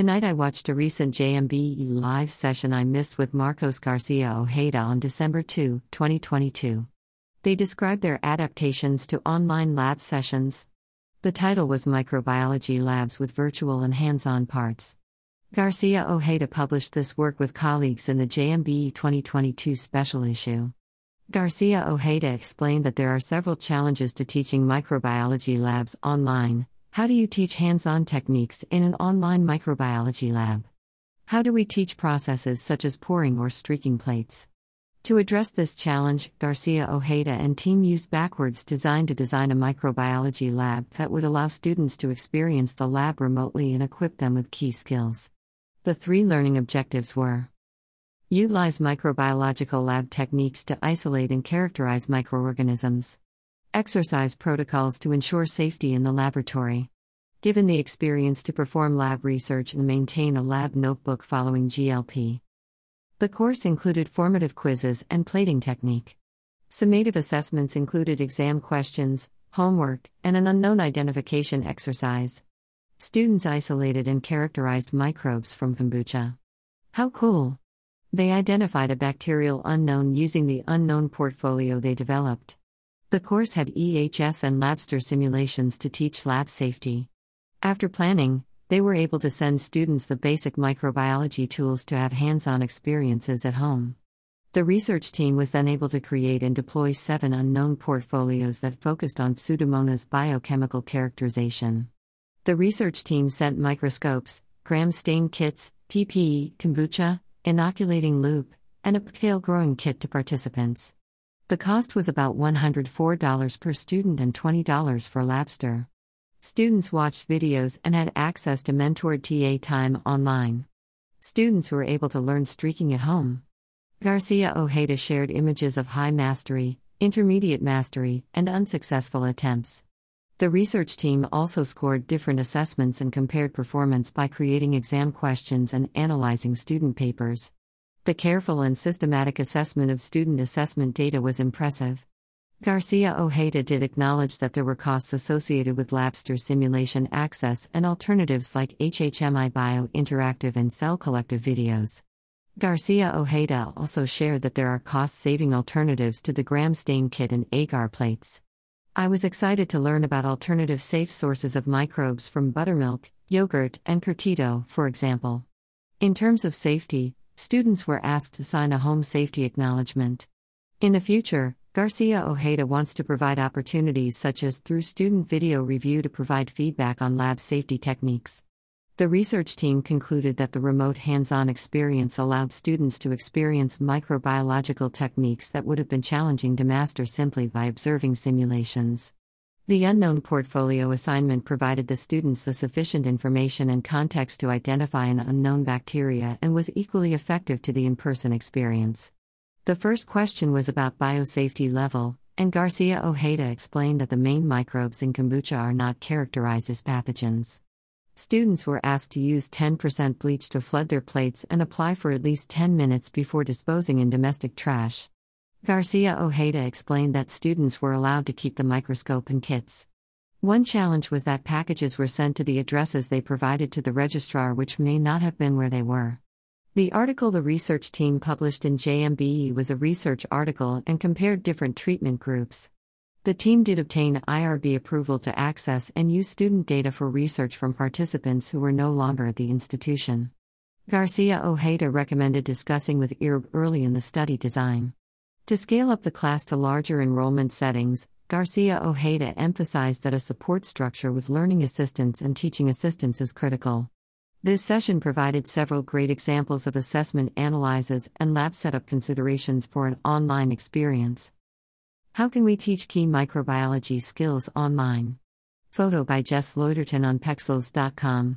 Tonight I watched a recent JMBE live session I missed with Marcos Garcia Ojeda on December 2, 2022. They described their adaptations to online lab sessions. The title was Microbiology Labs with Virtual and Hands on Parts. Garcia Ojeda published this work with colleagues in the JMBE 2022 special issue. Garcia Ojeda explained that there are several challenges to teaching microbiology labs online. How do you teach hands on techniques in an online microbiology lab? How do we teach processes such as pouring or streaking plates? To address this challenge, Garcia Ojeda and team used Backwards Design to design a microbiology lab that would allow students to experience the lab remotely and equip them with key skills. The three learning objectives were Utilize microbiological lab techniques to isolate and characterize microorganisms. Exercise protocols to ensure safety in the laboratory. Given the experience to perform lab research and maintain a lab notebook following GLP. The course included formative quizzes and plating technique. Summative assessments included exam questions, homework, and an unknown identification exercise. Students isolated and characterized microbes from kombucha. How cool! They identified a bacterial unknown using the unknown portfolio they developed. The course had EHS and Labster simulations to teach lab safety. After planning, they were able to send students the basic microbiology tools to have hands on experiences at home. The research team was then able to create and deploy seven unknown portfolios that focused on Pseudomonas biochemical characterization. The research team sent microscopes, gram stain kits, PPE, kombucha, inoculating loop, and a kale growing kit to participants. The cost was about $104 per student and $20 for Labster. Students watched videos and had access to mentored TA time online. Students were able to learn streaking at home. Garcia Ojeda shared images of high mastery, intermediate mastery, and unsuccessful attempts. The research team also scored different assessments and compared performance by creating exam questions and analyzing student papers. The careful and systematic assessment of student assessment data was impressive. Garcia Ojeda did acknowledge that there were costs associated with Labster simulation access and alternatives like HHMI Bio interactive and cell collective videos. Garcia Ojeda also shared that there are cost saving alternatives to the gram stain kit and agar plates. I was excited to learn about alternative safe sources of microbes from buttermilk, yogurt, and curtido, for example. In terms of safety, students were asked to sign a home safety acknowledgement. In the future, Garcia Ojeda wants to provide opportunities such as through student video review to provide feedback on lab safety techniques. The research team concluded that the remote hands on experience allowed students to experience microbiological techniques that would have been challenging to master simply by observing simulations. The unknown portfolio assignment provided the students the sufficient information and context to identify an unknown bacteria and was equally effective to the in person experience. The first question was about biosafety level, and Garcia Ojeda explained that the main microbes in kombucha are not characterized as pathogens. Students were asked to use 10% bleach to flood their plates and apply for at least 10 minutes before disposing in domestic trash. Garcia Ojeda explained that students were allowed to keep the microscope and kits. One challenge was that packages were sent to the addresses they provided to the registrar, which may not have been where they were. The article the research team published in JMBE was a research article and compared different treatment groups. The team did obtain IRB approval to access and use student data for research from participants who were no longer at the institution. Garcia Ojeda recommended discussing with IRB early in the study design. To scale up the class to larger enrollment settings, Garcia Ojeda emphasized that a support structure with learning assistants and teaching assistants is critical. This session provided several great examples of assessment analyses and lab setup considerations for an online experience. How can we teach key microbiology skills online? Photo by Jess Loiterton on Pexels.com.